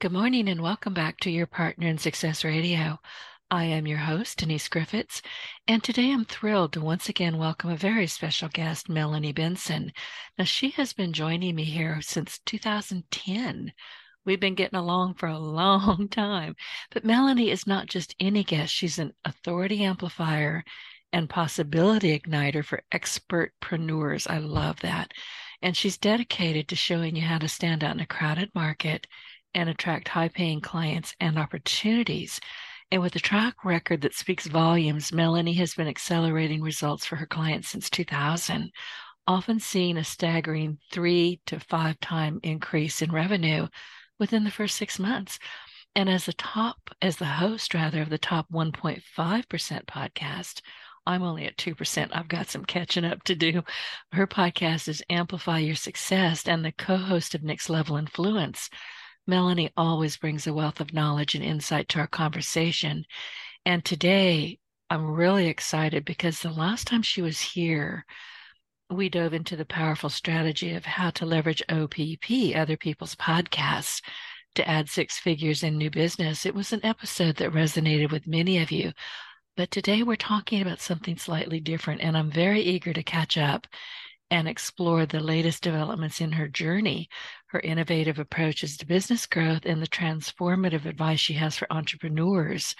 Good morning and welcome back to your Partner in Success Radio. I am your host, Denise Griffiths, and today I'm thrilled to once again welcome a very special guest, Melanie Benson. Now, she has been joining me here since 2010. We've been getting along for a long time, but Melanie is not just any guest, she's an authority amplifier and possibility igniter for expertpreneurs. I love that. And she's dedicated to showing you how to stand out in a crowded market and attract high paying clients and opportunities. And with a track record that speaks volumes, Melanie has been accelerating results for her clients since 2000, often seeing a staggering three to five time increase in revenue within the first six months. And as the top, as the host rather of the top 1.5% podcast, I'm only at 2%. I've got some catching up to do. Her podcast is Amplify Your Success and the co host of Next Level Influence. Melanie always brings a wealth of knowledge and insight to our conversation. And today, I'm really excited because the last time she was here, we dove into the powerful strategy of how to leverage OPP, other people's podcasts, to add six figures in new business. It was an episode that resonated with many of you. But today we're talking about something slightly different, and I'm very eager to catch up and explore the latest developments in her journey, her innovative approaches to business growth, and the transformative advice she has for entrepreneurs.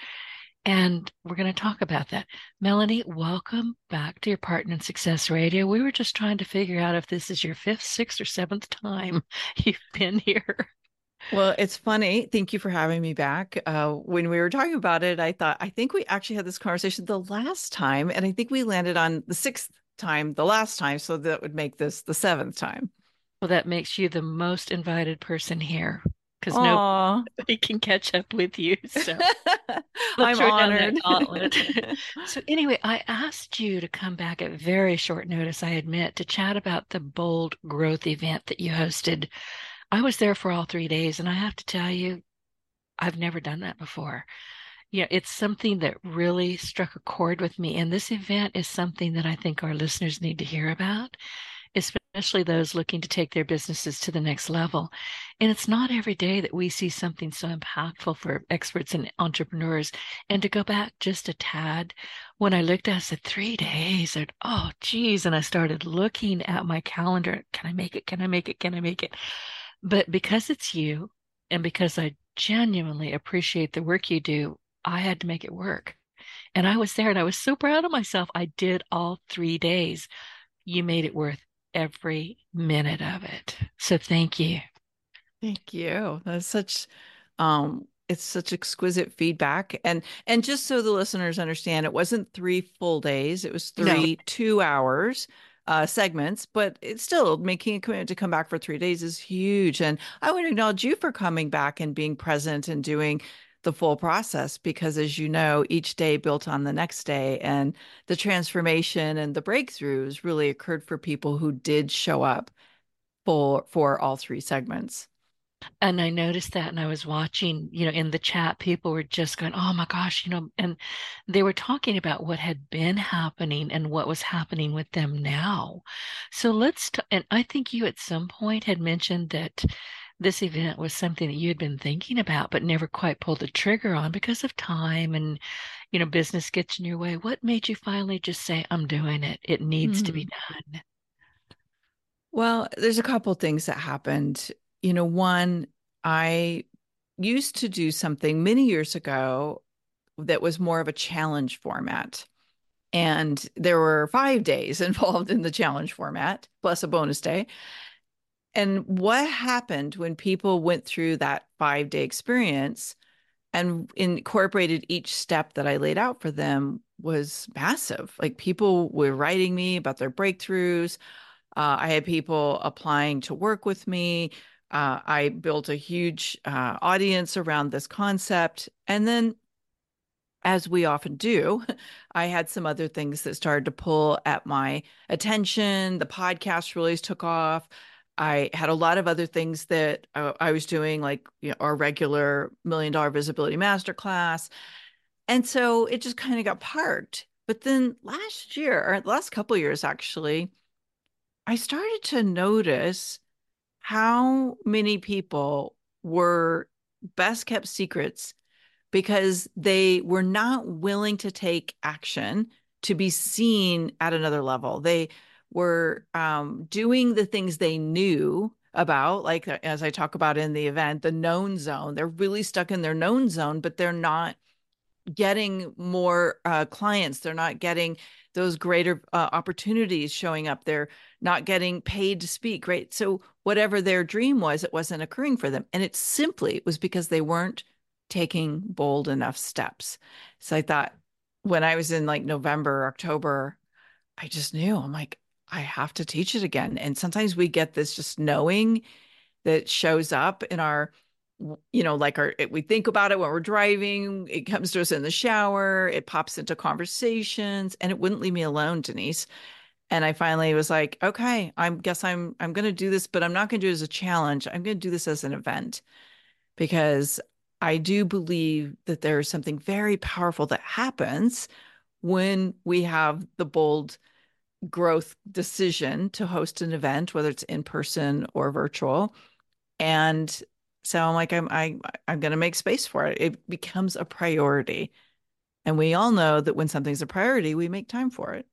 And we're going to talk about that. Melanie, welcome back to your Partner in Success Radio. We were just trying to figure out if this is your fifth, sixth, or seventh time you've been here. Well, it's funny. Thank you for having me back. Uh, when we were talking about it, I thought, I think we actually had this conversation the last time, and I think we landed on the sixth time the last time. So that would make this the seventh time. Well, that makes you the most invited person here because nobody can catch up with you. So I'm honored. so anyway, I asked you to come back at very short notice, I admit, to chat about the bold growth event that you hosted. I was there for all three days, and I have to tell you, I've never done that before you know, it's something that really struck a chord with me. And this event is something that I think our listeners need to hear about, especially those looking to take their businesses to the next level. And it's not every day that we see something so impactful for experts and entrepreneurs. And to go back just a tad, when I looked at it, I said, three days, and oh, geez. And I started looking at my calendar. Can I make it? Can I make it? Can I make it? But because it's you, and because I genuinely appreciate the work you do, I had to make it work. And I was there and I was so proud of myself. I did all three days. You made it worth every minute of it. So thank you. Thank you. That's such um it's such exquisite feedback and and just so the listeners understand it wasn't three full days it was three no. two hours uh, segments, but it's still making a commitment to come back for three days is huge. And I want to acknowledge you for coming back and being present and doing the full process because as you know each day built on the next day and the transformation and the breakthroughs really occurred for people who did show up for for all three segments. And i noticed that and i was watching you know in the chat people were just going oh my gosh you know and they were talking about what had been happening and what was happening with them now. So let's t- and i think you at some point had mentioned that this event was something that you had been thinking about but never quite pulled the trigger on because of time and you know business gets in your way what made you finally just say i'm doing it it needs mm-hmm. to be hmm. done well there's a couple things that happened you know one i used to do something many years ago that was more of a challenge format and there were five days involved in the challenge format plus a bonus day and what happened when people went through that five day experience and incorporated each step that I laid out for them was massive. Like people were writing me about their breakthroughs. Uh, I had people applying to work with me. Uh, I built a huge uh, audience around this concept. And then as we often do, I had some other things that started to pull at my attention. The podcast really took off. I had a lot of other things that uh, I was doing, like you know, our regular million dollar visibility masterclass. And so it just kind of got parked. But then last year, or last couple years actually, I started to notice how many people were best kept secrets because they were not willing to take action to be seen at another level. They were um, doing the things they knew about, like as I talk about in the event, the known zone. They're really stuck in their known zone, but they're not getting more uh, clients. They're not getting those greater uh, opportunities showing up. They're not getting paid to speak. Right. So whatever their dream was, it wasn't occurring for them, and it simply was because they weren't taking bold enough steps. So I thought when I was in like November, October, I just knew I'm like, I have to teach it again. And sometimes we get this just knowing that shows up in our, you know, like our, we think about it when we're driving, it comes to us in the shower, it pops into conversations, and it wouldn't leave me alone, Denise. And I finally was like, okay, I guess I'm I'm to do this, but I'm not to do it as a challenge. I'm to do this as an event because I do believe that there is something very powerful that happens when we have the bold growth decision to host an event, whether it's in person or virtual. And so I'm like, I'm I I'm gonna make space for it. It becomes a priority. And we all know that when something's a priority, we make time for it.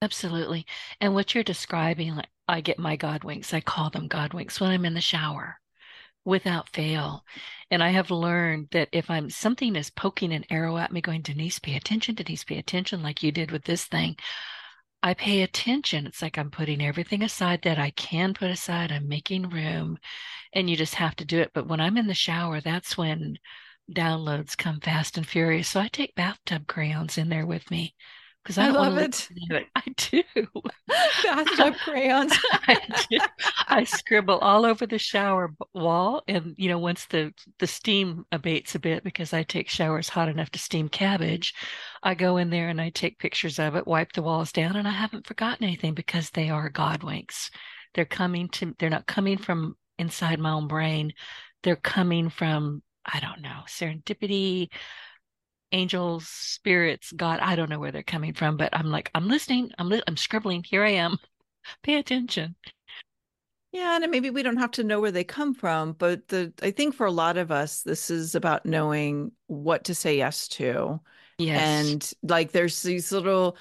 Absolutely. And what you're describing, like I get my God winks. I call them God winks when I'm in the shower without fail. And I have learned that if I'm something is poking an arrow at me, going, Denise, pay attention, Denise, pay attention, like you did with this thing. I pay attention. It's like I'm putting everything aside that I can put aside. I'm making room and you just have to do it. But when I'm in the shower, that's when downloads come fast and furious. So I take bathtub crayons in there with me because I, I love it. it. I do. Bathtub crayons. I do. I scribble all over the shower wall, and you know, once the the steam abates a bit, because I take showers hot enough to steam cabbage, I go in there and I take pictures of it, wipe the walls down, and I haven't forgotten anything because they are godwinks. They're coming to. They're not coming from inside my own brain. They're coming from I don't know serendipity angels, spirits, God. I don't know where they're coming from, but I'm like, I'm listening. I'm li- I'm scribbling. Here I am. Pay attention. Yeah, and maybe we don't have to know where they come from, but the I think for a lot of us, this is about knowing what to say yes to. Yes. And like there's these little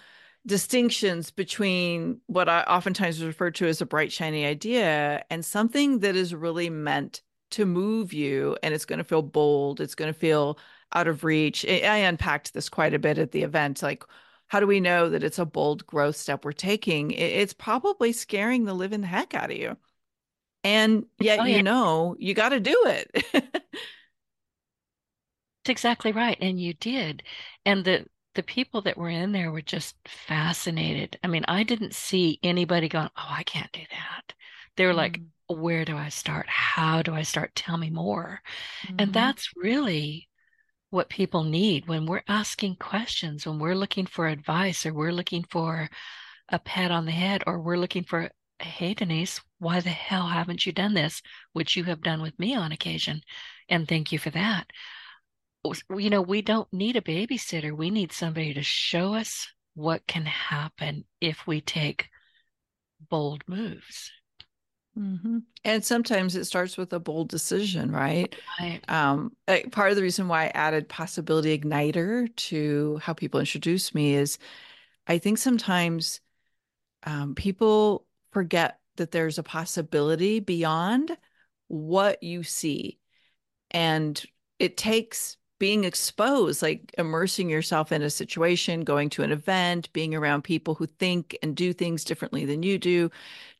distinctions between what I oftentimes refer to as a bright, shiny idea and something that is really meant to move you and it's going to feel bold. It's going to feel out of reach. I unpacked this quite a bit at the event. Like, how do we know that it's a bold growth step we're taking? It's probably scaring the living heck out of you. And yet, oh, yeah. you know, you got to do it. That's exactly right. And you did. And the, the people that were in there were just fascinated. I mean, I didn't see anybody going, Oh, I can't do that. They were mm. like, Where do I start? How do I start? Tell me more. Mm. And mm-hmm. that's really what people need when we're asking questions, when we're looking for advice or we're looking for a pat on the head or we're looking for, hey, Denise, why the hell haven't you done this? Which you have done with me on occasion. And thank you for that. You know, we don't need a babysitter. We need somebody to show us what can happen if we take bold moves. Mm-hmm. And sometimes it starts with a bold decision, right? Right. Um, part of the reason why I added possibility igniter to how people introduce me is I think sometimes um, people forget that there's a possibility beyond what you see. And it takes being exposed, like immersing yourself in a situation, going to an event, being around people who think and do things differently than you do,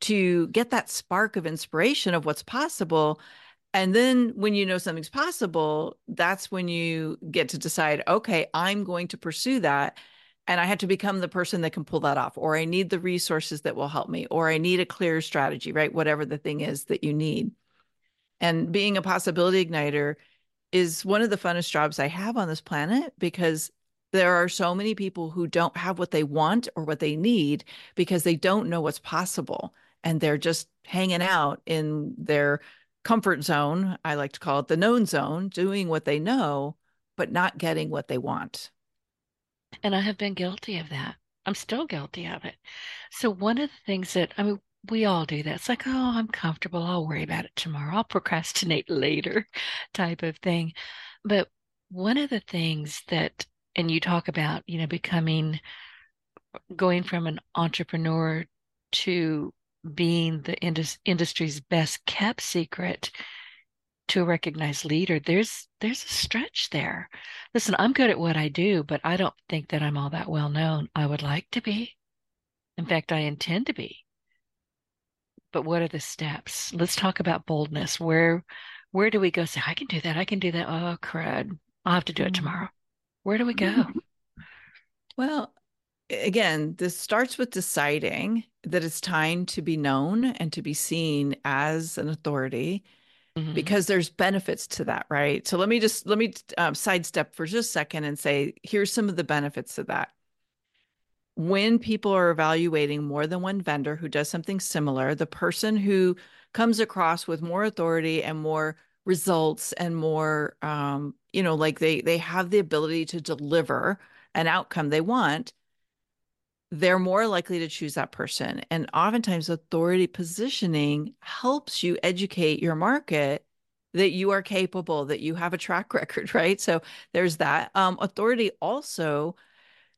to get that spark of inspiration of what's possible. And then when you know something's possible, that's when you get to decide, okay, I'm going to pursue that. And I have to become the person that can pull that off, or I need the resources that will help me, or I need a clear strategy, right? Whatever the thing is that you need. And being a possibility igniter is one of the funnest jobs I have on this planet because There are so many people who don't have what they want or what they need because they don't know what's possible and they're just hanging out in their comfort zone. I like to call it the known zone, doing what they know, but not getting what they want. And I have been guilty of that. I'm still guilty of it. So, one of the things that, I mean, we all do that. It's like, oh, I'm comfortable. I'll worry about it tomorrow. I'll procrastinate later, type of thing. But one of the things that, and you talk about, you know, becoming, going from an entrepreneur to being the indus- industry's best kept secret to a recognized leader there's there's a stretch there listen i'm good at what i do but i don't think that i'm all that well known i would like to be in fact i intend to be but what are the steps let's talk about boldness where where do we go say i can do that i can do that oh crud i'll have to do it mm-hmm. tomorrow where do we go well again this starts with deciding that it's time to be known and to be seen as an authority mm-hmm. because there's benefits to that, right? So let me just let me um, sidestep for just a second and say here's some of the benefits of that. When people are evaluating more than one vendor who does something similar, the person who comes across with more authority and more results and more um, you know like they they have the ability to deliver an outcome they want they're more likely to choose that person. And oftentimes, authority positioning helps you educate your market that you are capable, that you have a track record, right? So there's that. Um, authority also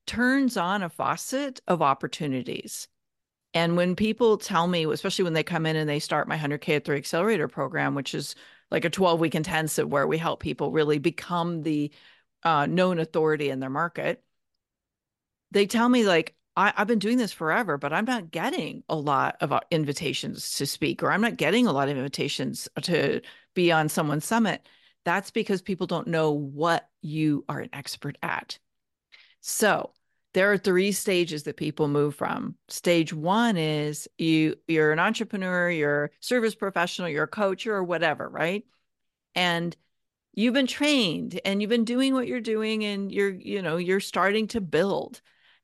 turns on a faucet of opportunities. And when people tell me, especially when they come in and they start my 100K at 3 Accelerator program, which is like a 12 week intensive where we help people really become the uh, known authority in their market, they tell me, like, I, have been doing this forever, but I'm not getting a lot of uh, invitations to speak, or I'm not getting a lot of invitations to be on someone's summit. That's because people don't know what you are an expert at. So there are three stages that people move from. Stage one is you you're an entrepreneur, you're a service professional, you're a coach, or whatever, right? And you've been trained and you've been doing what you're doing and you're you know you're starting to build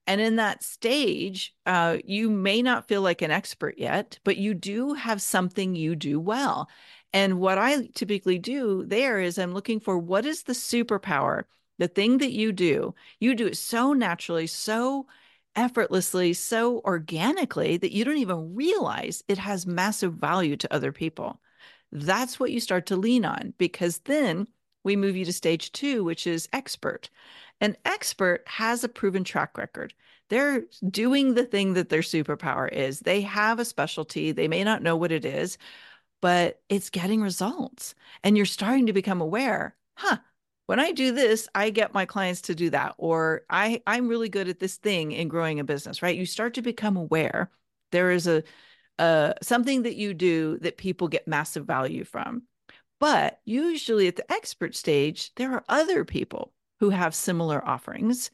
and in that stage, uh, you may not feel like an expert yet, but you do have something you do well. And what I typically do there is I'm looking for what is the superpower, the thing that you do. You do it so naturally, so effortlessly, so organically that you don't even realize it has massive value to other people. That's what you start to lean on because then we move you to stage two, which is expert. An expert has a proven track record. They're doing the thing that their superpower is. They have a specialty. They may not know what it is, but it's getting results. And you're starting to become aware, huh? When I do this, I get my clients to do that, or I, I'm really good at this thing in growing a business, right? You start to become aware. There is a, uh, something that you do that people get massive value from. But usually at the expert stage, there are other people who have similar offerings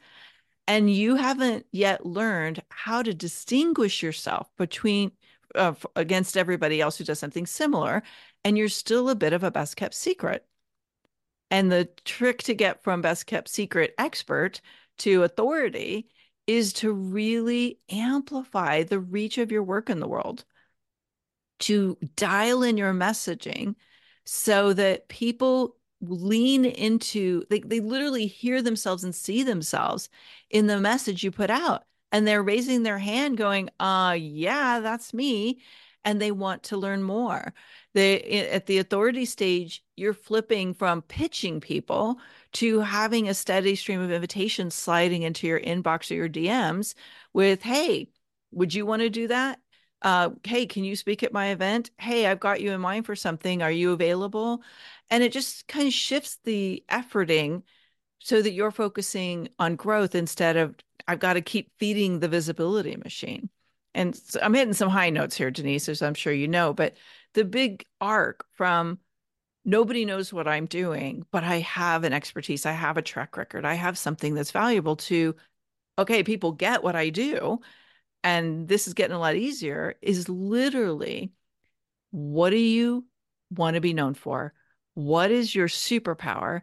and you haven't yet learned how to distinguish yourself between uh, against everybody else who does something similar and you're still a bit of a best kept secret and the trick to get from best kept secret expert to authority is to really amplify the reach of your work in the world to dial in your messaging so that people lean into they, they literally hear themselves and see themselves in the message you put out. And they're raising their hand going uh yeah that's me and they want to learn more they at the authority stage you're flipping from pitching people to having a steady stream of invitations sliding into your inbox or your dms with hey would you want to do that uh, hey, can you speak at my event? Hey, I've got you in mind for something. Are you available? and it just kind of shifts the efforting so that you're focusing on growth instead of I've got to keep feeding the visibility machine. And so I'm hitting some high notes here, Denise, as I'm sure you know, but the big arc from nobody knows what I'm doing, but I have an expertise, I have a track record, I have something that's valuable to, okay, people get what I do. And this is getting a lot easier, is literally what do you want to be known for? What is your superpower?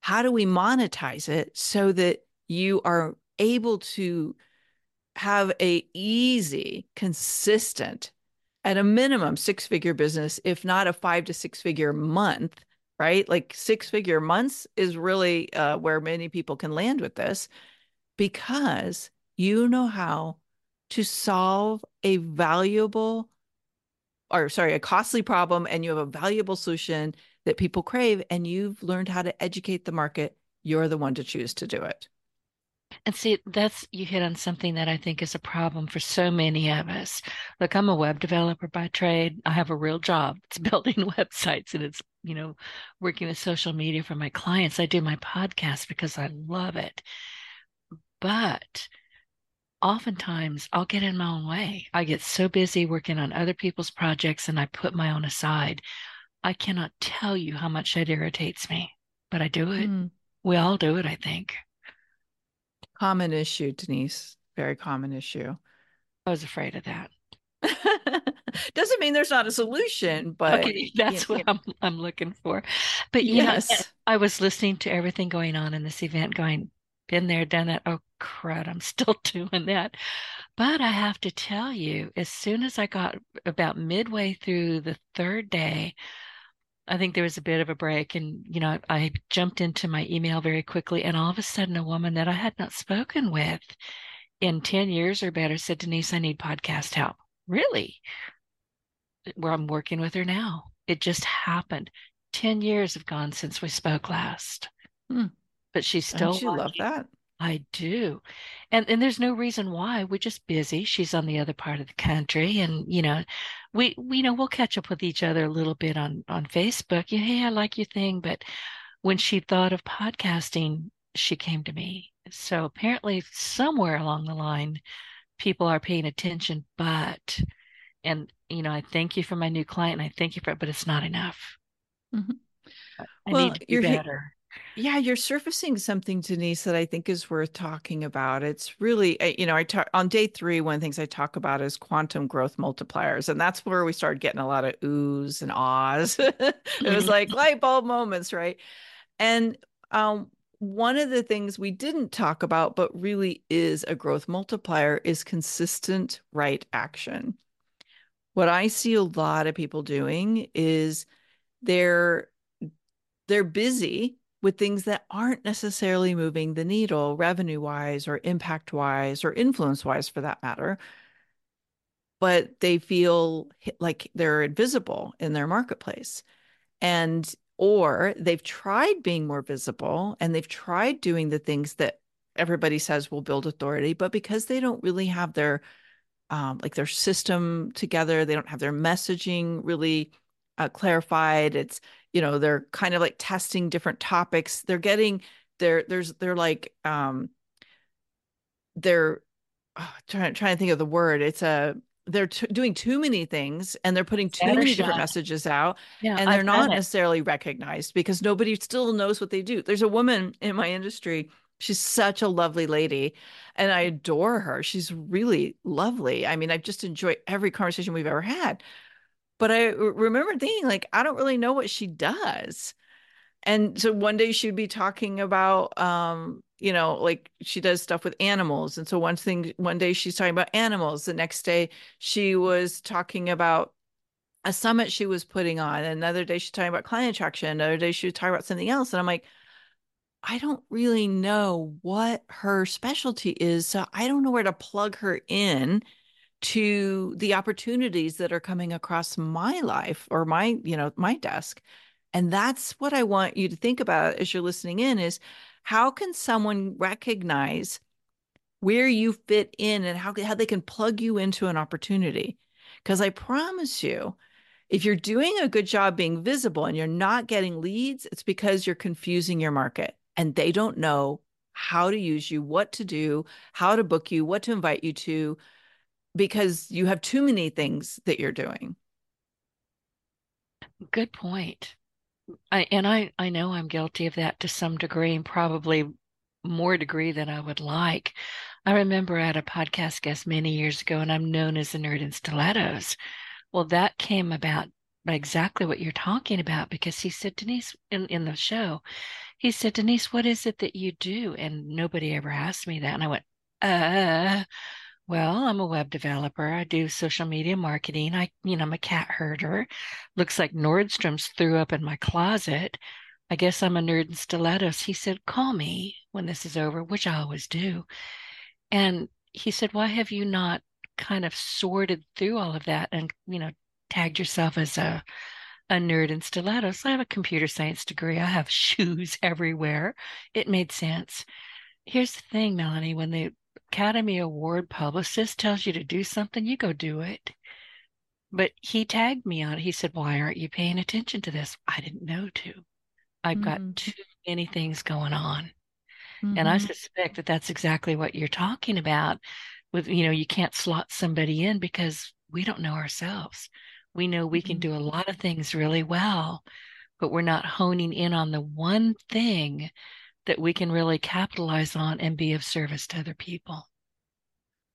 How do we monetize it so that you are able to have a easy, consistent, at a minimum six figure business, if not a five to six figure month, right? Like six figure months is really uh, where many people can land with this because you know how to solve a valuable or sorry, a costly problem and you have a valuable solution that people crave and you've learned how to educate the market, you're the one to choose to do it. And see, that's you hit on something that I think is a problem for so many of us. Look, I'm a web developer by trade. I have a real job. It's building websites and it's, you know, working with social media for my clients. I do my podcast because I love it. But oftentimes I'll get in my own way. I get so busy working on other people's projects and I put my own aside. I cannot tell you how much that irritates me, but I do it. Mm. We all do it, I think. Common issue, Denise. Very common issue. I was afraid of that. Doesn't mean there's not a solution, but okay, that's what I'm I'm looking for. But you yes. know, I was listening to everything going on in this event, going, been there, done that. Oh crud, I'm still doing that. But I have to tell you, as soon as I got about midway through the third day, I think there was a bit of a break, and you know, I jumped into my email very quickly, and all of a sudden, a woman that I had not spoken with in 10 years or better said, Denise, I need podcast help. Really? Where I'm working with her now. It just happened. 10 years have gone since we spoke last. Hmm but she's still Don't you love that I do. And and there's no reason why. We're just busy. She's on the other part of the country and you know, we, we you know, we'll catch up with each other a little bit on on Facebook. Yeah, hey, I like your thing, but when she thought of podcasting, she came to me. So apparently somewhere along the line people are paying attention, but and you know, I thank you for my new client and I thank you for it, but it's not enough. Mm-hmm. I well, need to be you're better. Yeah, you're surfacing something, Denise, that I think is worth talking about. It's really, you know, I talk on day three. One of the things I talk about is quantum growth multipliers, and that's where we started getting a lot of oohs and ahs. it was mm-hmm. like light bulb moments, right? And um, one of the things we didn't talk about, but really is a growth multiplier, is consistent right action. What I see a lot of people doing is they're they're busy with things that aren't necessarily moving the needle revenue wise or impact wise or influence wise for that matter but they feel like they're invisible in their marketplace. And or they've tried being more visible and they've tried doing the things that everybody says will build authority but because they don't really have their um, like their system together they don't have their messaging really uh, clarified it's you know they're kind of like testing different topics. They're getting they're there's they're like um they're oh, trying trying to think of the word. It's a they're t- doing too many things and they're putting too many different messages out yeah, and they're I've not necessarily recognized because nobody still knows what they do. There's a woman in my industry. She's such a lovely lady and i adore her. She's really lovely. I mean i just enjoy every conversation we've ever had but I remember thinking, like, I don't really know what she does. And so one day she'd be talking about, um, you know, like she does stuff with animals. And so one thing, one day she's talking about animals. The next day she was talking about a summit she was putting on. Another day she's talking about client attraction. Another day she was talking about something else. And I'm like, I don't really know what her specialty is. So I don't know where to plug her in to the opportunities that are coming across my life or my you know my desk and that's what i want you to think about as you're listening in is how can someone recognize where you fit in and how, how they can plug you into an opportunity? Because i promise you if you're doing a good job being visible and you're not getting leads it's because you're confusing your market and they don't know how to use you what to do how to book you what to invite you to because you have too many things that you're doing. Good point. I, and I, I know I'm guilty of that to some degree and probably more degree than I would like. I remember at a podcast guest many years ago, and I'm known as a nerd in stilettos. Well, that came about exactly what you're talking about because he said, Denise, in, in the show, he said, Denise, what is it that you do? And nobody ever asked me that. And I went, uh, well, I'm a web developer. I do social media marketing. I, you know, I'm a cat herder. Looks like Nordstrom's threw up in my closet. I guess I'm a nerd in stilettos. He said, call me when this is over, which I always do. And he said, why have you not kind of sorted through all of that and, you know, tagged yourself as a a nerd in stilettos. I have a computer science degree. I have shoes everywhere. It made sense. Here's the thing, Melanie, when the Academy Award publicist tells you to do something, you go do it. But he tagged me on it. He said, Why aren't you paying attention to this? I didn't know to. I've mm-hmm. got too many things going on. Mm-hmm. And I mm-hmm. suspect that that's exactly what you're talking about with, you know, you can't slot somebody in because we don't know ourselves. We know we can mm-hmm. do a lot of things really well, but we're not honing in on the one thing that we can really capitalize on and be of service to other people.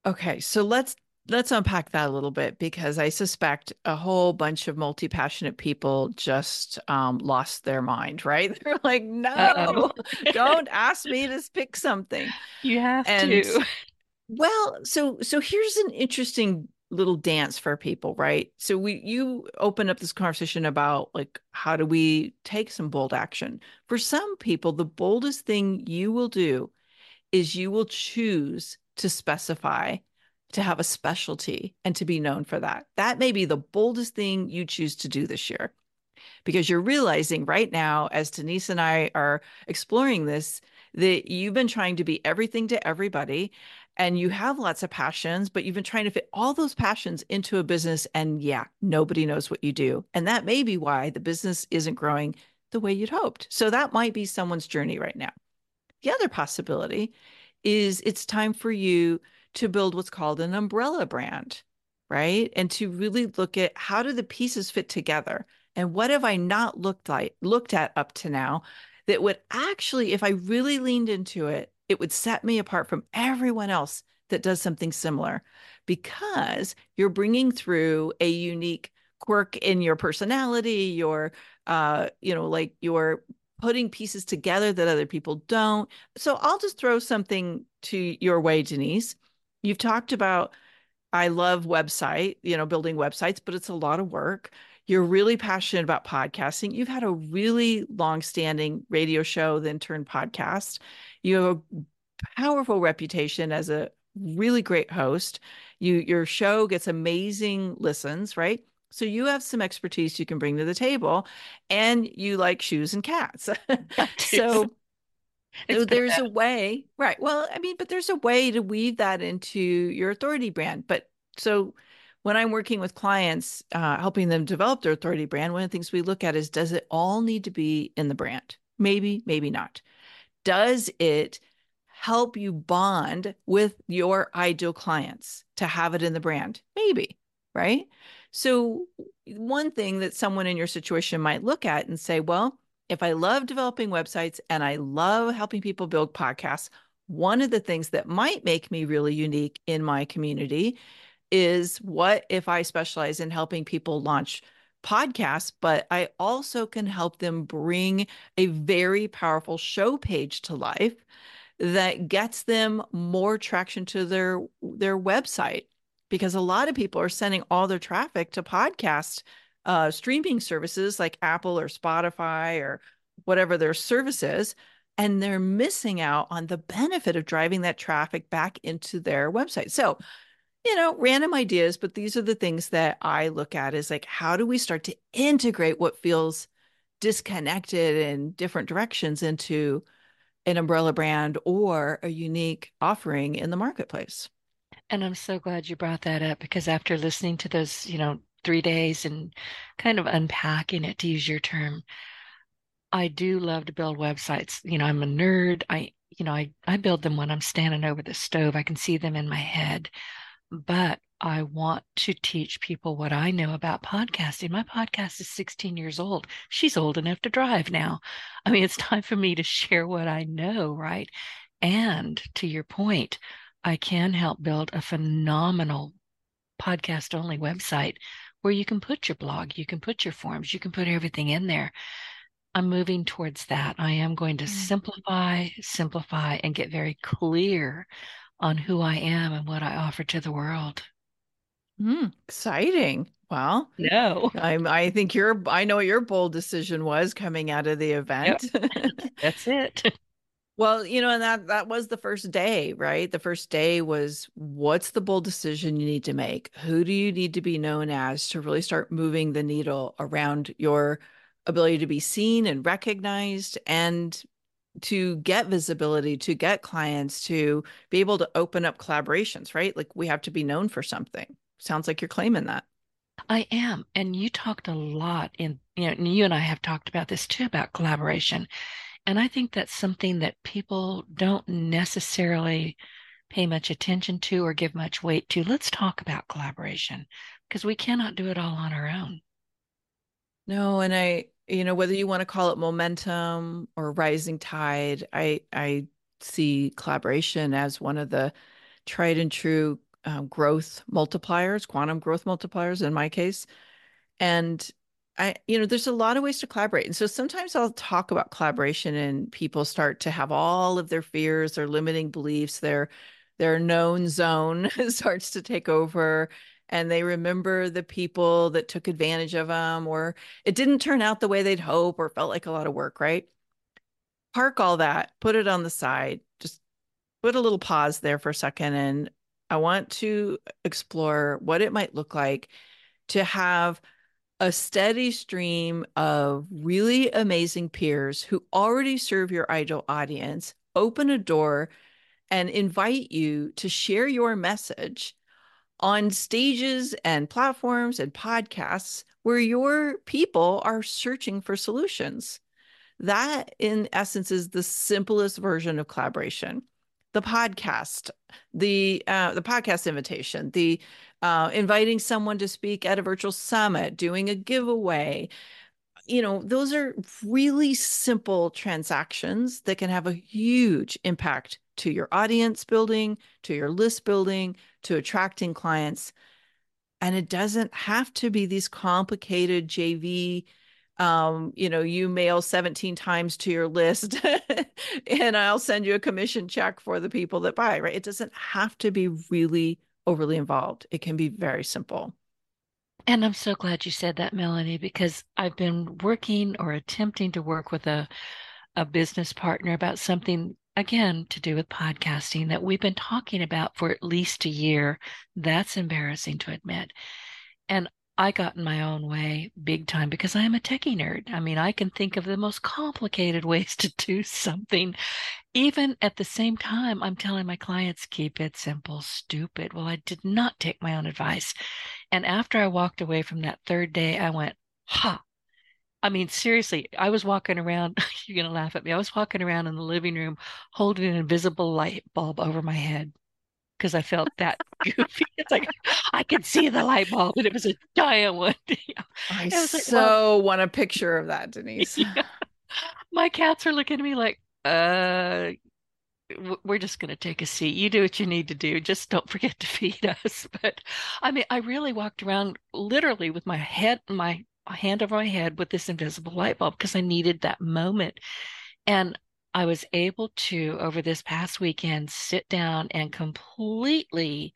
Okay, so let's let's unpack that a little bit because I suspect a whole bunch of multi passionate people just um, lost their mind. Right? They're like, no, don't ask me to pick something. You have and, to. Well, so so here's an interesting little dance for people, right? So we you open up this conversation about like how do we take some bold action? For some people, the boldest thing you will do is you will choose to specify to have a specialty and to be known for that. That may be the boldest thing you choose to do this year. Because you're realizing right now, as Denise and I are exploring this, that you've been trying to be everything to everybody and you have lots of passions, but you've been trying to fit all those passions into a business. And yeah, nobody knows what you do. And that may be why the business isn't growing the way you'd hoped. So that might be someone's journey right now. The other possibility is it's time for you to build what's called an umbrella brand, right? And to really look at how do the pieces fit together? And what have I not looked like looked at up to now that would actually, if I really leaned into it, it would set me apart from everyone else that does something similar because you're bringing through a unique quirk in your personality your uh you know like you're putting pieces together that other people don't so i'll just throw something to your way denise you've talked about i love website you know building websites but it's a lot of work you're really passionate about podcasting. You've had a really long-standing radio show, then turned podcast. You have a powerful reputation as a really great host. You your show gets amazing listens, right? So you have some expertise you can bring to the table, and you like shoes and cats. so so there's a way, right? Well, I mean, but there's a way to weave that into your authority brand. But so when I'm working with clients, uh, helping them develop their authority brand, one of the things we look at is does it all need to be in the brand? Maybe, maybe not. Does it help you bond with your ideal clients to have it in the brand? Maybe, right? So, one thing that someone in your situation might look at and say, well, if I love developing websites and I love helping people build podcasts, one of the things that might make me really unique in my community is what if I specialize in helping people launch podcasts, but I also can help them bring a very powerful show page to life that gets them more traction to their their website because a lot of people are sending all their traffic to podcast uh, streaming services like Apple or Spotify or whatever their service is and they're missing out on the benefit of driving that traffic back into their website. So you know, random ideas, but these are the things that I look at is like, how do we start to integrate what feels disconnected in different directions into an umbrella brand or a unique offering in the marketplace? And I'm so glad you brought that up because after listening to those, you know, three days and kind of unpacking it, to use your term, I do love to build websites. You know, I'm a nerd. I, you know, I, I build them when I'm standing over the stove. I can see them in my head but I want to teach people what I know about podcasting. My podcast is 16 years old. She's old enough to drive now. I mean, it's time for me to share what I know, right? And to your point, I can help build a phenomenal podcast only website where you can put your blog, you can put your forms, you can put everything in there. I'm moving towards that. I am going to mm. simplify, simplify, and get very clear on who I am and what I offer to the world. Mm, exciting. Well, no, I'm, I think your, I know your bold decision was coming out of the event. Yep. That's it. Well, you know, and that that was the first day, right? The first day was what's the bold decision you need to make? Who do you need to be known as to really start moving the needle around your ability to be seen and recognized and to get visibility, to get clients, to be able to open up collaborations, right? Like we have to be known for something. Sounds like you're claiming that. I am. And you talked a lot in, you know, you and I have talked about this too about collaboration. And I think that's something that people don't necessarily pay much attention to or give much weight to. Let's talk about collaboration because we cannot do it all on our own. No, and I, you know, whether you want to call it momentum or rising tide, I I see collaboration as one of the tried and true um, growth multipliers, quantum growth multipliers in my case. And I, you know, there's a lot of ways to collaborate. And so sometimes I'll talk about collaboration and people start to have all of their fears, their limiting beliefs, their their known zone starts to take over and they remember the people that took advantage of them or it didn't turn out the way they'd hope or felt like a lot of work, right? Park all that, put it on the side, just put a little pause there for a second and I want to explore what it might look like to have a steady stream of really amazing peers who already serve your ideal audience open a door and invite you to share your message on stages and platforms and podcasts where your people are searching for solutions. That, in essence, is the simplest version of collaboration. The podcast, the uh, the podcast invitation, the uh, inviting someone to speak at a virtual summit, doing a giveaway. You know, those are really simple transactions that can have a huge impact to your audience building, to your list building, to attracting clients. And it doesn't have to be these complicated JV um, you know, you mail 17 times to your list and I'll send you a commission check for the people that buy, right? It doesn't have to be really overly involved. It can be very simple. And I'm so glad you said that, Melanie, because I've been working or attempting to work with a a business partner about something again to do with podcasting that we've been talking about for at least a year. That's embarrassing to admit. And I got in my own way big time because I am a techie nerd. I mean, I can think of the most complicated ways to do something even at the same time, I'm telling my clients, keep it simple, stupid. Well, I did not take my own advice. And after I walked away from that third day, I went, ha. I mean, seriously, I was walking around, you're going to laugh at me. I was walking around in the living room holding an invisible light bulb over my head because I felt that goofy. It's like I could see the light bulb, and it was a giant one. I, I so like, want a picture of that, Denise. Yeah. My cats are looking at me like, uh we're just going to take a seat. You do what you need to do. Just don't forget to feed us. But I mean, I really walked around literally with my head, and my hand over my head with this invisible light bulb because I needed that moment. And I was able to, over this past weekend, sit down and completely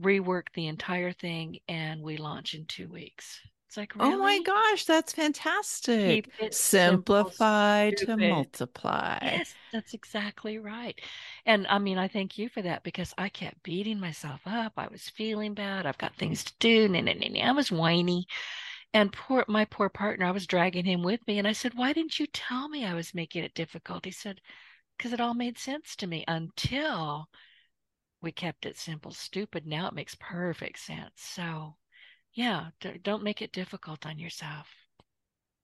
rework the entire thing. And we launch in two weeks. It's like, really? oh my gosh, that's fantastic. Simplify simple, to multiply. Yes, that's exactly right. And I mean, I thank you for that because I kept beating myself up. I was feeling bad. I've got things to do. Nah, nah, nah, I was whiny. And poor my poor partner, I was dragging him with me. And I said, Why didn't you tell me I was making it difficult? He said, Because it all made sense to me until we kept it simple, stupid. Now it makes perfect sense. So yeah don't make it difficult on yourself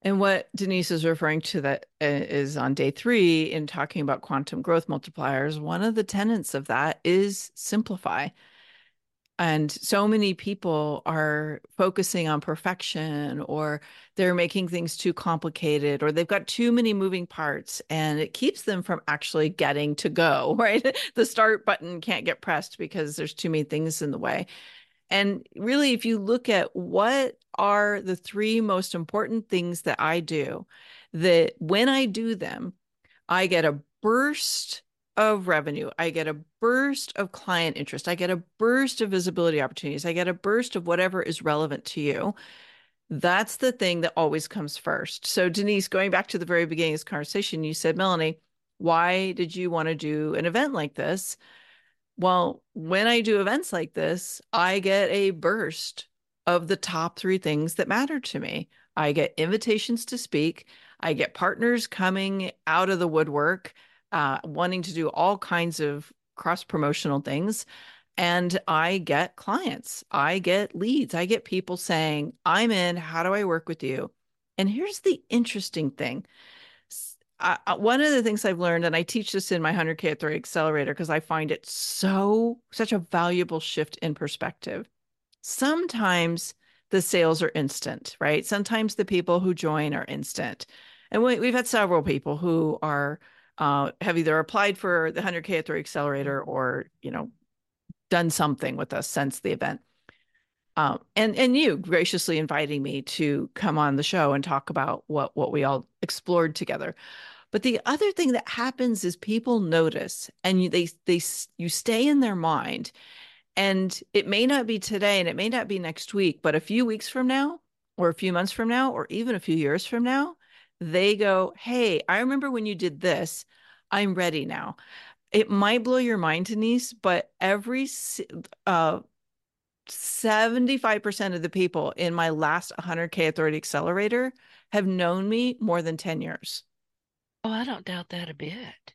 and what denise is referring to that uh, on day three in talking about quantum growth multipliers one of the tenets of that is simplify and so many people are focusing on perfection or they're making things too complicated or they've got too many moving parts and it keeps them from actually getting to go right? The start button can't get pressed because there's too many things in the way. And really, if you look at what are the three most important things that I do, that when I do them, I get a burst of revenue. I get a burst of client interest. I get a burst of visibility opportunities. I get a burst of whatever is relevant to you. That's the thing that always comes first. So, Denise, going back to the very beginning of this conversation, you said, Melanie, why did you want to do an event like this? Well, when I do events like this, I get a burst of the top three things that matter to me. I get invitations to speak. I get partners coming out of the woodwork, uh, wanting to do all kinds of cross promotional things. And I get clients, I get leads, I get people saying, I'm in. How do I work with you? And here's the interesting thing. I, one of the things I've learned, and I teach this in my 100K Authority Accelerator because I find it so, such a valuable shift in perspective. Sometimes the sales are instant, right? Sometimes the people who join are instant. And we, have had several people who are, uh, have either applied for the 100K Authority Accelerator or, you know, done something with us since the event. Um, and and you graciously inviting me to come on the show and talk about what what we all explored together. But the other thing that happens is people notice, and you, they they you stay in their mind, and it may not be today, and it may not be next week, but a few weeks from now, or a few months from now, or even a few years from now, they go, "Hey, I remember when you did this. I'm ready now." It might blow your mind, Denise, but every uh, 75% of the people in my last 100K Authority Accelerator have known me more than 10 years. Oh, I don't doubt that a bit.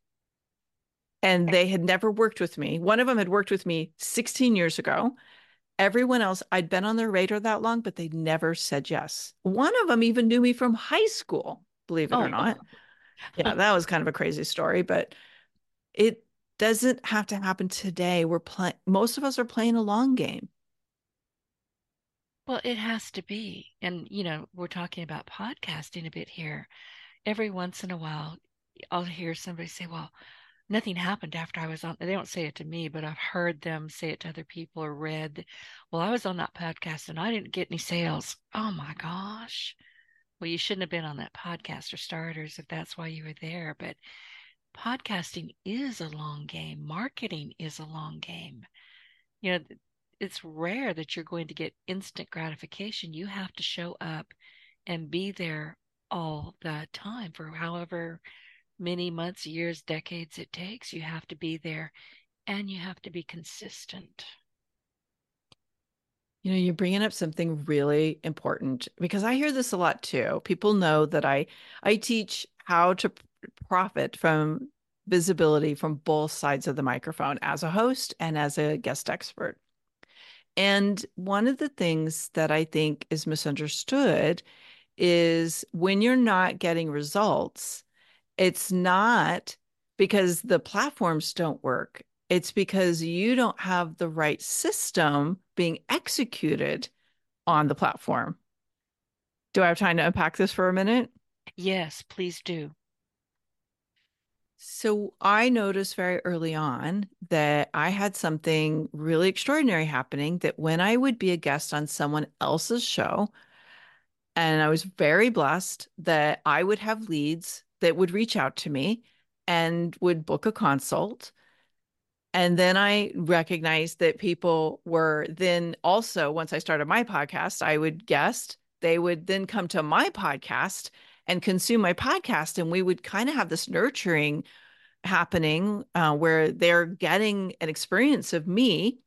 And they had never worked with me. One of them had worked with me 16 years ago. Everyone else, I'd been on their radar that long, but they'd never said yes. One of them even knew me from high school, believe it oh. or not. yeah, that was kind of a crazy story, but it doesn't have to happen today. We're playing, most of us are playing a long game. Well, it has to be. And, you know, we're talking about podcasting a bit here. Every once in a while, I'll hear somebody say, well, nothing happened after I was on. They don't say it to me, but I've heard them say it to other people or read, well, I was on that podcast and I didn't get any sales. Oh my gosh. Well, you shouldn't have been on that podcast for starters if that's why you were there. But podcasting is a long game, marketing is a long game. You know, it's rare that you're going to get instant gratification. You have to show up and be there all the time for however many months, years, decades it takes. You have to be there and you have to be consistent. You know, you're bringing up something really important because I hear this a lot too. People know that I I teach how to profit from visibility from both sides of the microphone as a host and as a guest expert. And one of the things that I think is misunderstood is when you're not getting results, it's not because the platforms don't work. It's because you don't have the right system being executed on the platform. Do I have time to unpack this for a minute? Yes, please do. So I noticed very early on that I had something really extraordinary happening that when I would be a guest on someone else's show, and I was very blessed that I would have leads that would reach out to me and would book a consult. And then I recognized that people were then also, once I started my podcast, I would guest, they would then come to my podcast and consume my podcast. And we would kind of have this nurturing happening uh, where they're getting an experience of me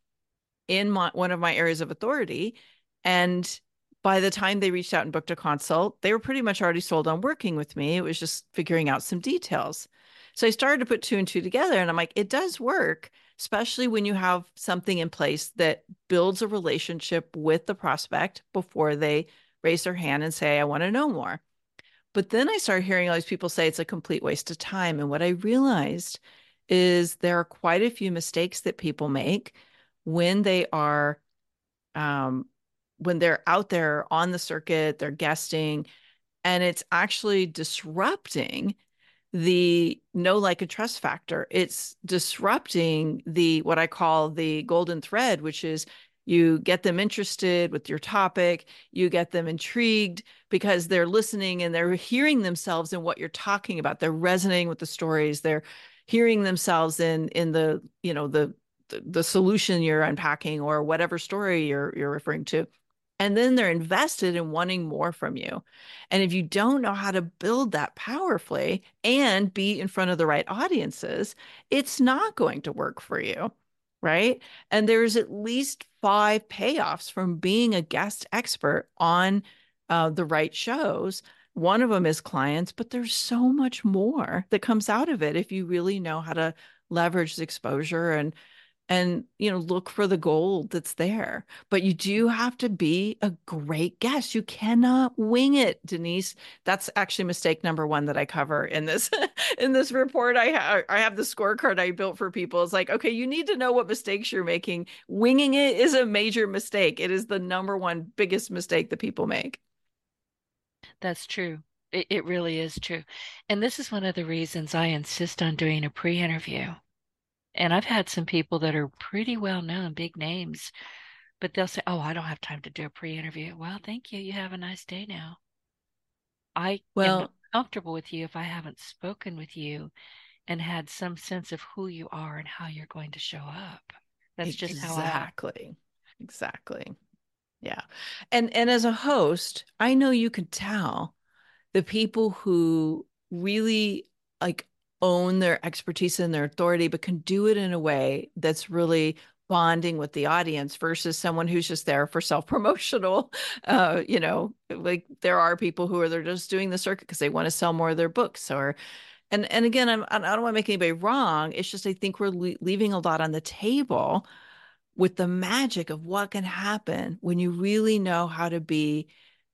in my, one of my areas of authority. And by the time they reached out and booked a consult, they were pretty much already sold on working with me. It was just figuring out some details. So I started to put two and two together, and I'm like, it does work, especially when you have something in place that builds a relationship with the prospect before they raise their hand and say, I want to know more. But then I started hearing all these people say it's a complete waste of time. And what I realized is there are quite a few mistakes that people make when they are um, when they're out there on the circuit, they're guesting, and it's actually disrupting the no like and trust factor. It's disrupting the what I call the golden thread, which is you get them interested with your topic you get them intrigued because they're listening and they're hearing themselves in what you're talking about. They're resonating with the stories. They're hearing themselves in in the you know the the, the solution you're unpacking or whatever story you're you're referring to and then they're invested in wanting more from you. And if you don't know how to build that powerfully and be in front of the right audiences, it's not going to work for you. Right. And there's at least five payoffs from being a guest expert on uh, the right shows. One of them is clients, but there's so much more that comes out of it if you really know how to leverage the exposure and and you know look for the gold that's there but you do have to be a great guest. You cannot wing it denise. That's actually mistake number one that i cover in this in this report. I have i have the scorecard i built for people. It's like okay you need to know what mistakes you're making. Winging it is a major mistake. It is the number one biggest mistake that people make. That's true. It, it really is true. And this is one of the reasons i insist on doing a pre-interview and I've had some people that are pretty well known, big names, but they'll say, Oh, I don't have time to do a pre interview. Well, thank you. You have a nice day now. I well, comfortable with you if I haven't spoken with you and had some sense of who you are and how you're going to show up. That's exactly. just how exactly. Exactly. Yeah. And and as a host, I know you can tell the people who really like own their expertise and their authority, but can do it in a way that's really bonding with the audience versus someone who's just there for self-promotional. Uh you know like there are people who are they're just doing the circuit because they want to sell more of their books or and and again I'm, i don't want to make anybody wrong. It's just i think we're le- leaving a lot on the table with the magic of what can happen when you really know how to be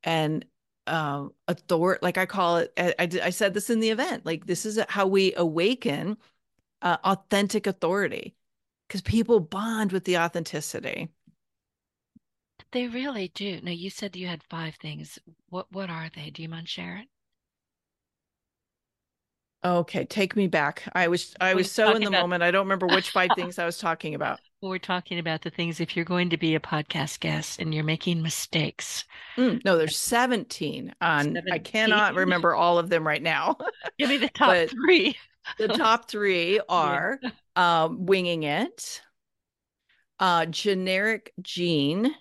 an um, authority, like I call it, I, I, I, said this in the event, like this is how we awaken uh, authentic authority because people bond with the authenticity. They really do. Now you said you had five things. What what are they? Do you mind sharing? Okay, take me back. I was I was so in the about... moment. I don't remember which five things I was talking about. We're talking about the things if you're going to be a podcast guest and you're making mistakes. Mm, no, there's 17 on 17? I cannot remember all of them right now. Give me the top 3. the top 3 are yeah. um, winging it. Uh, generic gene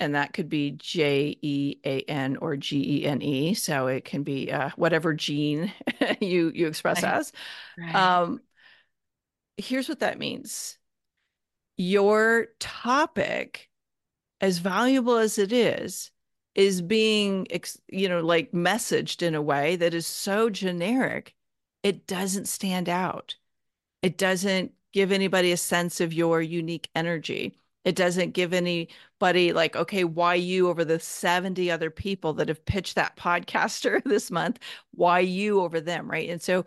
and that could be J E A N or G E N E. So it can be uh, whatever gene you you express right. as. Right. Um, here's what that means: your topic, as valuable as it is, is being you know like messaged in a way that is so generic, it doesn't stand out. It doesn't give anybody a sense of your unique energy it doesn't give anybody like, okay, why you over the 70 other people that have pitched that podcaster this month? Why you over them? Right. And so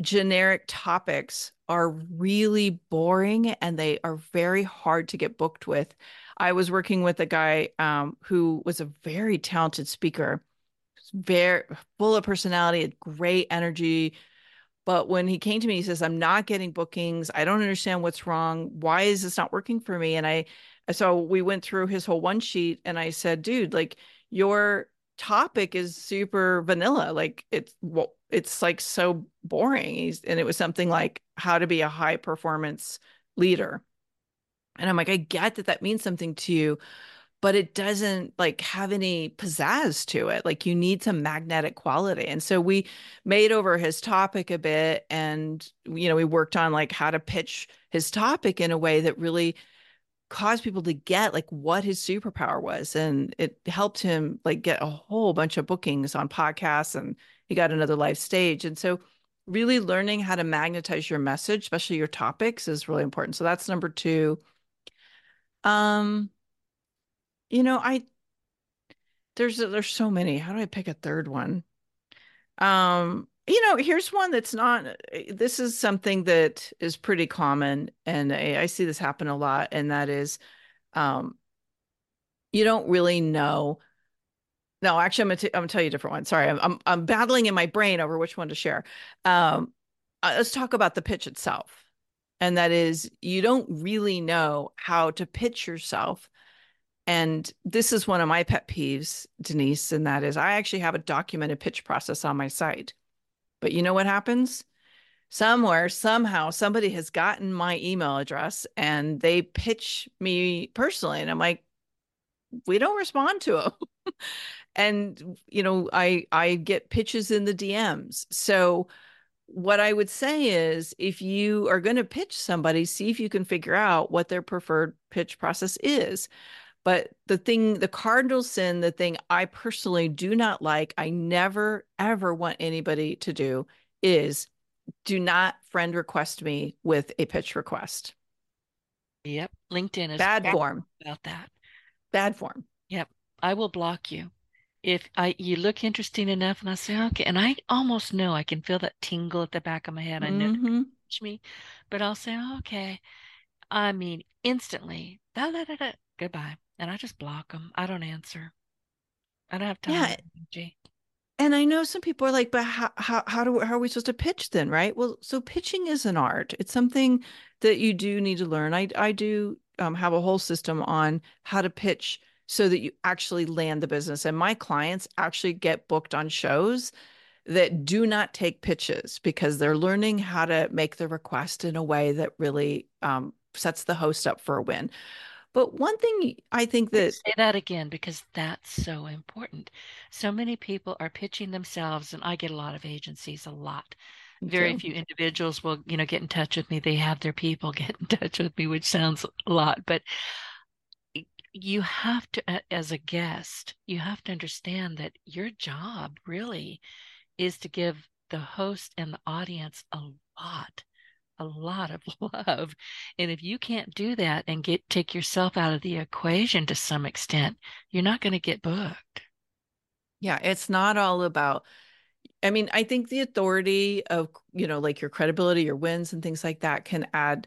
generic topics are really boring and they are very hard to get booked with. I was working with a guy um, who was a very talented speaker, very full of personality, had great energy, but when he came to me, he says, I'm not getting bookings. I don't understand what's wrong. Why is this not working for me? And I, so we went through his whole one sheet and I said, dude, like your topic is super vanilla. Like it's, well, it's like so boring. He's, and it was something like how to be a high performance leader. And I'm like, I get that that means something to you, but it doesn't like have any pizzazz to it. Like you need some magnetic quality. And so we made over his topic a bit and you know, we worked on like how to pitch his topic in a way that really caused people to get like what his superpower was and it helped him like get a whole bunch of bookings on podcasts and he got another live stage. And so really learning how to magnetize your message, especially your topics is really important. So that's number 2. Um you know, I there's there's so many. How do I pick a third one? Um, you know, here's one that's not this is something that is pretty common and I, I see this happen a lot and that is um you don't really know no, actually, I'm gonna, t- I'm gonna tell you a different one. Sorry, I'm, I'm, I'm battling in my brain over which one to share. Um, uh, let's talk about the pitch itself, and that is you don't really know how to pitch yourself And this is one of my pet peeves, Denise, and that is I actually have a documented pitch process on my site. But you know what happens? Somewhere, somehow, somebody has gotten my email address and they pitch me personally. And I'm like, we don't respond to them. and you know, I I get pitches in the DMs. So what I would say is if you are going to pitch somebody, see if you can figure out what their preferred pitch process is. But the thing, the cardinal sin, the thing I personally do not like, I never, ever want anybody to do is do not friend request me with a pitch request. Yep. LinkedIn is bad form about that. Bad form. Yep. I will block you. If I you look interesting enough and I say, okay, and I almost know I can feel that tingle at the back of my head. I know mm-hmm. me, but I'll say, okay. I mean, instantly, da, da, da, da, goodbye and I just block them. I don't answer. I don't have time. Yeah. And I know some people are like, but how, how, how do, how are we supposed to pitch then? Right. Well, so pitching is an art. It's something that you do need to learn. I, I do um, have a whole system on how to pitch so that you actually land the business. And my clients actually get booked on shows that do not take pitches because they're learning how to make the request in a way that really um, sets the host up for a win. But one thing I think that say that again because that's so important. So many people are pitching themselves, and I get a lot of agencies, a lot. Very few individuals will, you know, get in touch with me. They have their people get in touch with me, which sounds a lot, but you have to, as a guest, you have to understand that your job really is to give the host and the audience a lot a lot of love. And if you can't do that and get take yourself out of the equation to some extent, you're not going to get booked. Yeah, it's not all about I mean, I think the authority of, you know, like your credibility, your wins and things like that can add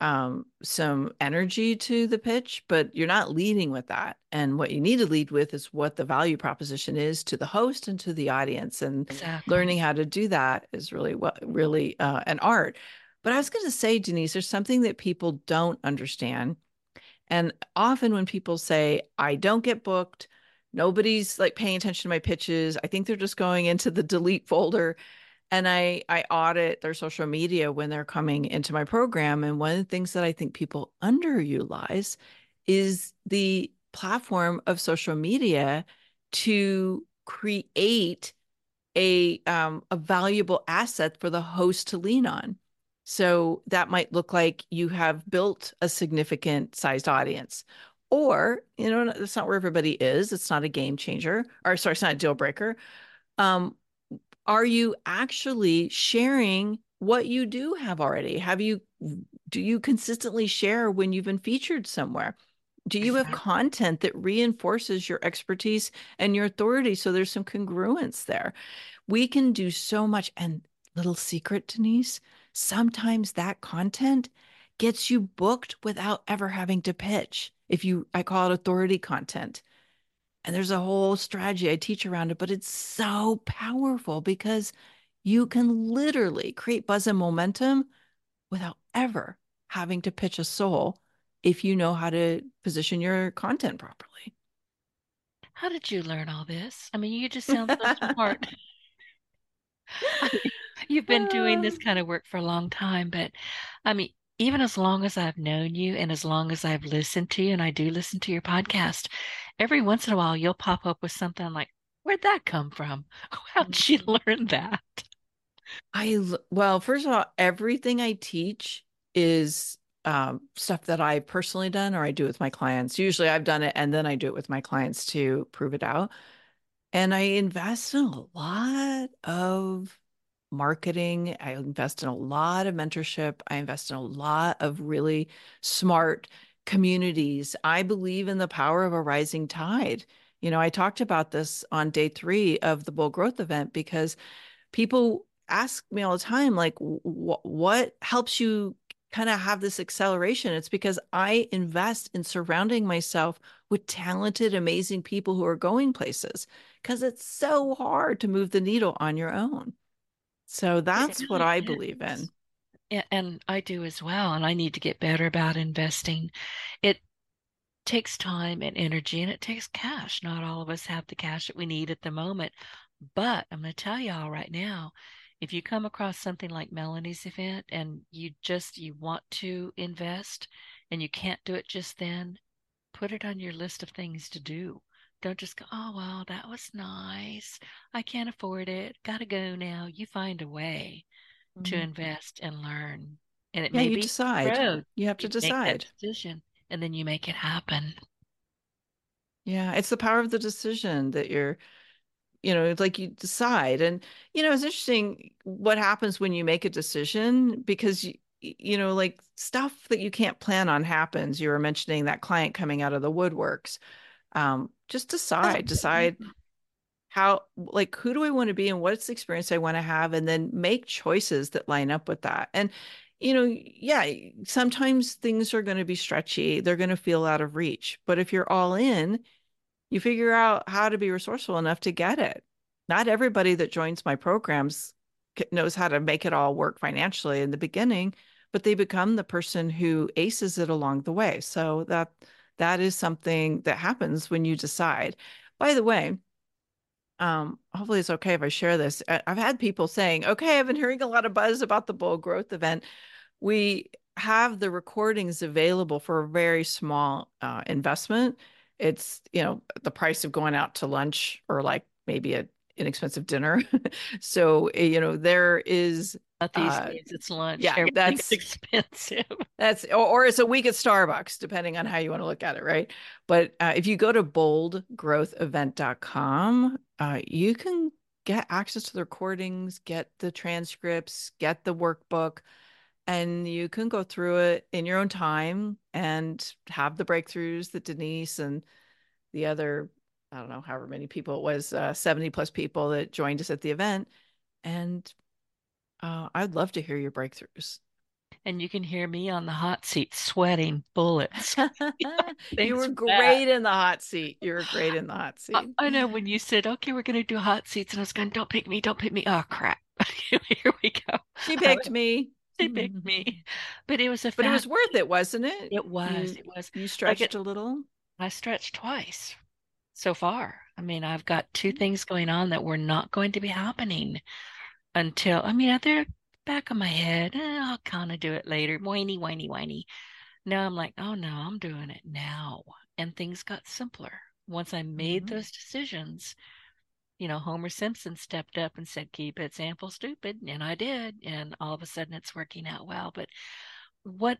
um some energy to the pitch, but you're not leading with that. And what you need to lead with is what the value proposition is to the host and to the audience and exactly. learning how to do that is really what really uh, an art. But I was going to say, Denise, there's something that people don't understand. And often when people say, I don't get booked, nobody's like paying attention to my pitches, I think they're just going into the delete folder. And I, I audit their social media when they're coming into my program. And one of the things that I think people underutilize is the platform of social media to create a um, a valuable asset for the host to lean on. So that might look like you have built a significant sized audience. Or, you know, that's not where everybody is. It's not a game changer, or sorry, it's not a deal breaker. Um, are you actually sharing what you do have already? Have you, do you consistently share when you've been featured somewhere? Do you have content that reinforces your expertise and your authority? So there's some congruence there. We can do so much. And little secret, Denise, sometimes that content gets you booked without ever having to pitch. If you, I call it authority content. And there's a whole strategy I teach around it, but it's so powerful because you can literally create buzz and momentum without ever having to pitch a soul if you know how to position your content properly. How did you learn all this? I mean, you just sound so smart. You've been doing this kind of work for a long time, but I mean, even as long as I've known you and as long as I've listened to you, and I do listen to your podcast, every once in a while you'll pop up with something like, Where'd that come from? How'd you mm. learn that? I, well, first of all, everything I teach is um, stuff that I've personally done or I do with my clients. Usually I've done it and then I do it with my clients to prove it out. And I invest in a lot of marketing. I invest in a lot of mentorship. I invest in a lot of really smart communities. I believe in the power of a rising tide. You know, I talked about this on day three of the Bold Growth event because people ask me all the time, like, what helps you kind of have this acceleration? It's because I invest in surrounding myself with talented, amazing people who are going places because it's so hard to move the needle on your own. So that's what I believe in. And I do as well. And I need to get better about investing. It takes time and energy and it takes cash. Not all of us have the cash that we need at the moment. But I'm going to tell y'all right now, if you come across something like Melanie's event and you just you want to invest and you can't do it just then, put it on your list of things to do. Don't just go, oh, well, that was nice. I can't afford it. Got to go now. You find a way mm-hmm. to invest and learn. And it yeah, may you be decide. Road. You have to you decide. decision, and then you make it happen. Yeah, it's the power of the decision that you're, you know, it's like you decide. And, you know, it's interesting what happens when you make a decision because you, you know, like stuff that you can't plan on happens. You were mentioning that client coming out of the woodworks. Um, just decide, decide mm-hmm. how, like, who do I want to be and what's the experience I want to have, and then make choices that line up with that. And, you know, yeah, sometimes things are going to be stretchy, they're going to feel out of reach. But if you're all in, you figure out how to be resourceful enough to get it. Not everybody that joins my programs knows how to make it all work financially in the beginning, but they become the person who aces it along the way. So that that is something that happens when you decide. By the way, um, hopefully it's okay if I share this. I've had people saying, okay, I've been hearing a lot of buzz about the Bold Growth event. We have the recordings available for a very small uh, investment. It's, you know, the price of going out to lunch or like maybe a inexpensive dinner. so, eh, you know, there is Not these uh, days it's lunch. Yeah, that's expensive. That's or, or, it's a week at Starbucks, depending on how you want to look at it, right? But uh, if you go to boldgrowthevent.com, uh, you can get access to the recordings, get the transcripts, get the workbook, and you can go through it in your own time and have the breakthroughs that Denise and the other I don't know, however many people it was, uh, 70 plus people that joined us at the event. And uh, I'd love to hear your breakthroughs. And you can hear me on the hot seat sweating bullets. you were great that. in the hot seat. You were great in the hot seat. I, I know when you said, okay, we're going to do hot seats. And I was going, don't pick me, don't pick me. Oh, crap. Here we go. She picked me. She picked me. But it was a But it was worth it, wasn't it? It was. You, it was. You stretched like it, a little? I stretched twice so far. I mean, I've got two mm-hmm. things going on that were not going to be happening until, I mean, they're back of my head. Eh, I'll kind of do it later. Whiny, whiny, whiny. Now I'm like, oh no, I'm doing it now. And things got simpler. Once I made mm-hmm. those decisions, you know, Homer Simpson stepped up and said, keep it sample stupid. And I did. And all of a sudden it's working out well. But what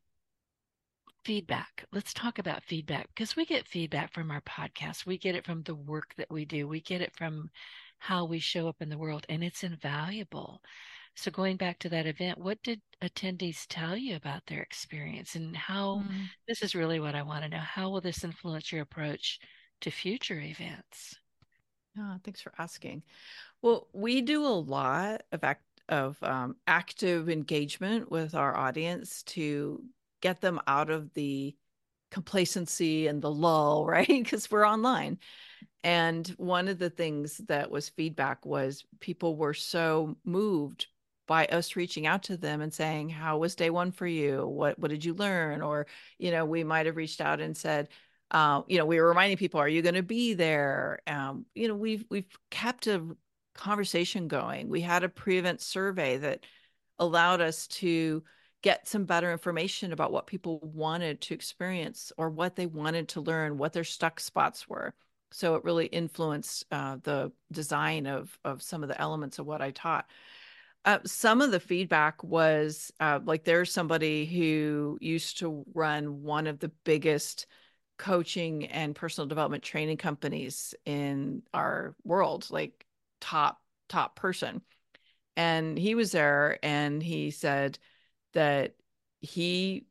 feedback. Let's talk about feedback because we get feedback from our podcast. We get it from the work that we do. We get it from how we show up in the world, and it's invaluable. So, going back to that event, what did attendees tell you about their experience and how mm-hmm. this is really what I want to know? How will this influence your approach to future events? Oh, thanks for asking. Well, we do a lot of act of um, active engagement with our audience to get them out of the complacency and the lull, right? Because we're online. And one of the things that was feedback was people were so moved by us reaching out to them and saying, "How was day one for you? What what did you learn?" Or you know, we might have reached out and said, uh, you know, we were reminding people, "Are you going to be there?" Um, you know, we've we've kept a conversation going. We had a pre-event survey that allowed us to get some better information about what people wanted to experience or what they wanted to learn, what their stuck spots were. So it really influenced uh, the design of of some of the elements of what I taught. Uh, some of the feedback was uh, like there's somebody who used to run one of the biggest coaching and personal development training companies in our world, like top top person, and he was there and he said that he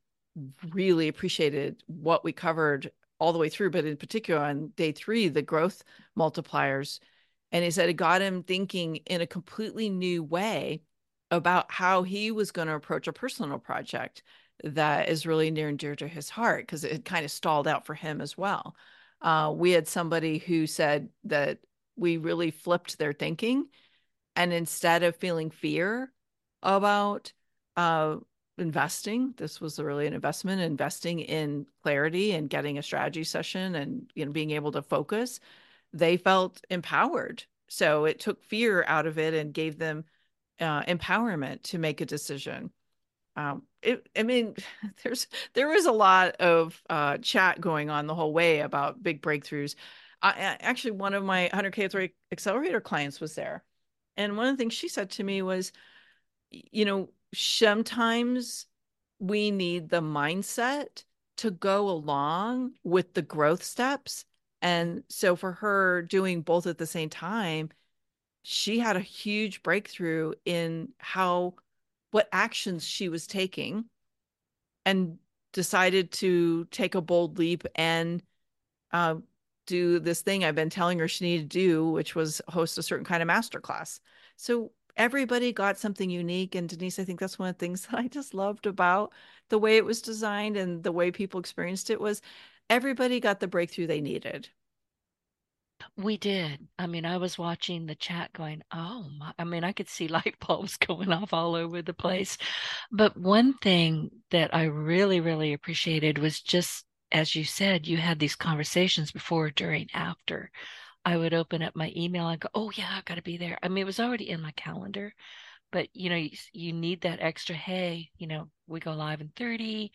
really appreciated what we covered all the way through, but in particular on day three, the growth multipliers. And he said it got him thinking in a completely new way about how he was going to approach a personal project that is really near and dear to his heart because it kind of stalled out for him as well. Uh, we had somebody who said that we really flipped their thinking. And instead of feeling fear about uh, investing. This was really an investment, investing in clarity and getting a strategy session and you know being able to focus. They felt empowered. So it took fear out of it and gave them uh, empowerment to make a decision. Um, it, I mean, there's there was a lot of uh, chat going on the whole way about big breakthroughs. I, actually, one of my 100K Authority Accelerator clients was there, and one of the things she said to me was, you know, sometimes we need the mindset to go along with the growth steps. And so for her doing both at the same time, she had a huge breakthrough in how what actions she was taking and decided to take a bold leap and uh, do this thing I've been telling her she needed to do, which was host a certain kind of masterclass. So everybody got something unique. And Denise, I think that's one of the things that I just loved about the way it was designed and the way people experienced it was everybody got the breakthrough they needed. We did. I mean, I was watching the chat going, oh, my. I mean, I could see light bulbs going off all over the place. But one thing that I really, really appreciated was just, as you said, you had these conversations before, during, after. I would open up my email and go, oh, yeah, I got to be there. I mean, it was already in my calendar, but you know, you, you need that extra, hey, you know, we go live in 30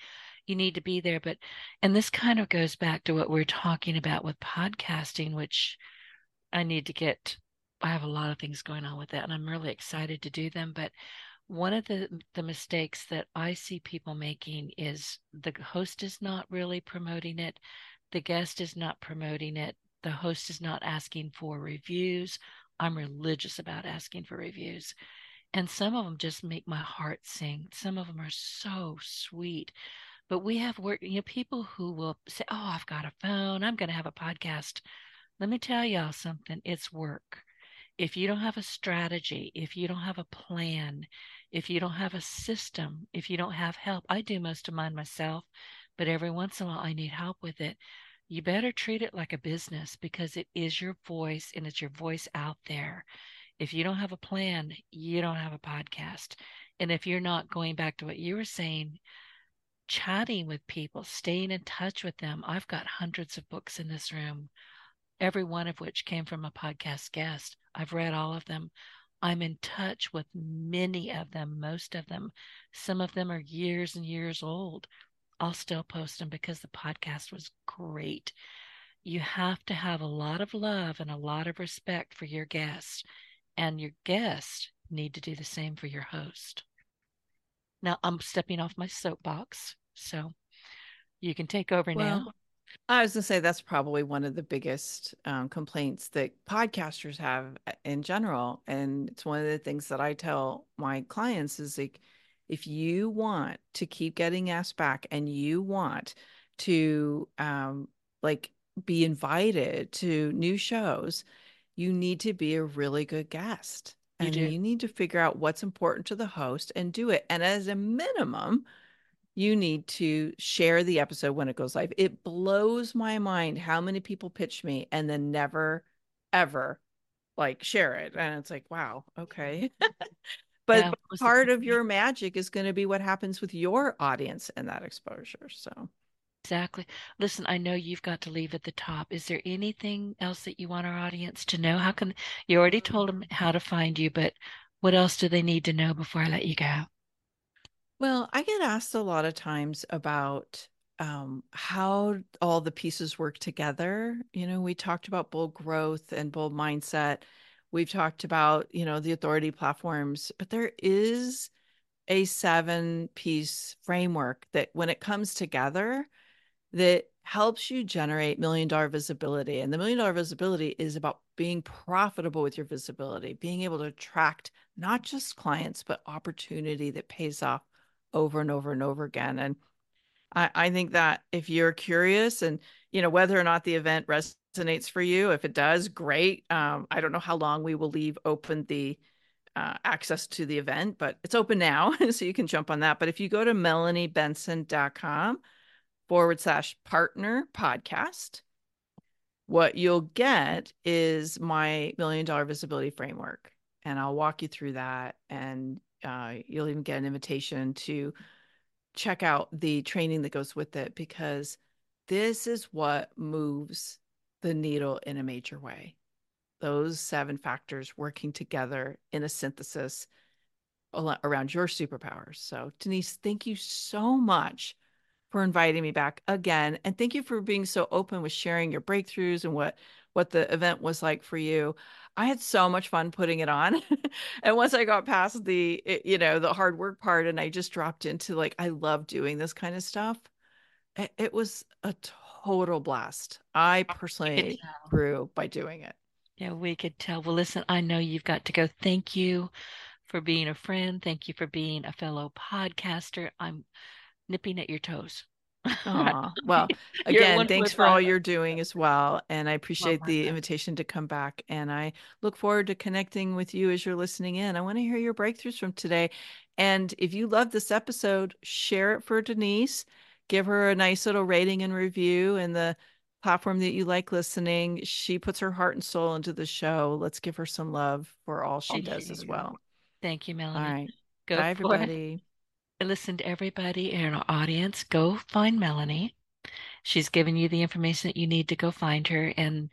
you need to be there. But, and this kind of goes back to what we're talking about with podcasting, which I need to get. I have a lot of things going on with that, and I'm really excited to do them. But one of the the mistakes that I see people making is the host is not really promoting it, the guest is not promoting it, the host is not asking for reviews. I'm religious about asking for reviews. And some of them just make my heart sing. Some of them are so sweet. But we have work, you know, people who will say, Oh, I've got a phone, I'm going to have a podcast. Let me tell y'all something it's work. If you don't have a strategy, if you don't have a plan, if you don't have a system, if you don't have help, I do most of mine myself, but every once in a while I need help with it. You better treat it like a business because it is your voice and it's your voice out there. If you don't have a plan, you don't have a podcast. And if you're not going back to what you were saying, chatting with people, staying in touch with them. I've got hundreds of books in this room, every one of which came from a podcast guest. I've read all of them. I'm in touch with many of them, most of them. Some of them are years and years old. I'll still post them because the podcast was great. You have to have a lot of love and a lot of respect for your guests, and your guests need to do the same for your host. Now, I'm stepping off my soapbox so you can take over well, now. I was going to say that's probably one of the biggest um, complaints that podcasters have uh, in general. And it's one of the things that I tell my clients is like, if you want to keep getting asked back and you want to um, like be invited to new shows, you need to be a really good guest. And you, you need to figure out what's important to the host and do it. And as a minimum, you need to share the episode when it goes live. It blows my mind how many people pitch me and then never, ever like share it. And it's like, wow, okay. but yeah, part of your magic is going to be what happens with your audience and that exposure. So, exactly. Listen, I know you've got to leave at the top. Is there anything else that you want our audience to know? How can you already told them how to find you, but what else do they need to know before I let you go? Well, I get asked a lot of times about um, how all the pieces work together. You know, we talked about bold growth and bold mindset. We've talked about, you know, the authority platforms, but there is a seven piece framework that when it comes together, that helps you generate million dollar visibility. And the million dollar visibility is about being profitable with your visibility, being able to attract not just clients, but opportunity that pays off over and over and over again. And I, I think that if you're curious and, you know, whether or not the event resonates for you, if it does, great. Um, I don't know how long we will leave open the uh, access to the event, but it's open now. so you can jump on that. But if you go to melaniebenson.com forward slash partner podcast, what you'll get is my million dollar visibility framework. And I'll walk you through that and uh, you'll even get an invitation to check out the training that goes with it because this is what moves the needle in a major way. Those seven factors working together in a synthesis around your superpowers. So, Denise, thank you so much for inviting me back again and thank you for being so open with sharing your breakthroughs and what what the event was like for you. I had so much fun putting it on. and once I got past the eh, you know, the hard work part and I just dropped into like I love doing this kind of stuff. It, it was a total blast. I oh, personally grew by doing it. Yeah, we could tell. Well, listen, I know you've got to go. Thank you for being a friend. Thank you for being a fellow podcaster. I'm nipping at your toes. Well, again, thanks for all you're doing as well. And I appreciate the invitation to come back. And I look forward to connecting with you as you're listening in. I want to hear your breakthroughs from today. And if you love this episode, share it for Denise. Give her a nice little rating and review in the platform that you like listening. She puts her heart and soul into the show. Let's give her some love for all she does as well. Thank you, Melanie. All right. Go Bye, everybody. Listen to everybody in our audience. Go find Melanie. She's given you the information that you need to go find her and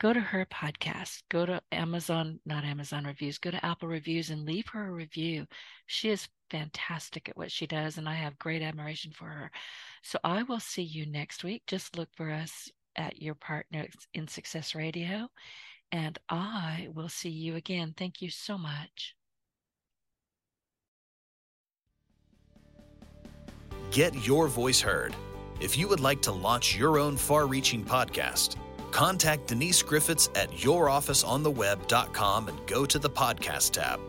go to her podcast. Go to Amazon, not Amazon reviews, go to Apple reviews and leave her a review. She is fantastic at what she does, and I have great admiration for her. So I will see you next week. Just look for us at your partner in Success Radio, and I will see you again. Thank you so much. Get your voice heard. If you would like to launch your own far reaching podcast, contact Denise Griffiths at yourofficeontheweb.com and go to the podcast tab.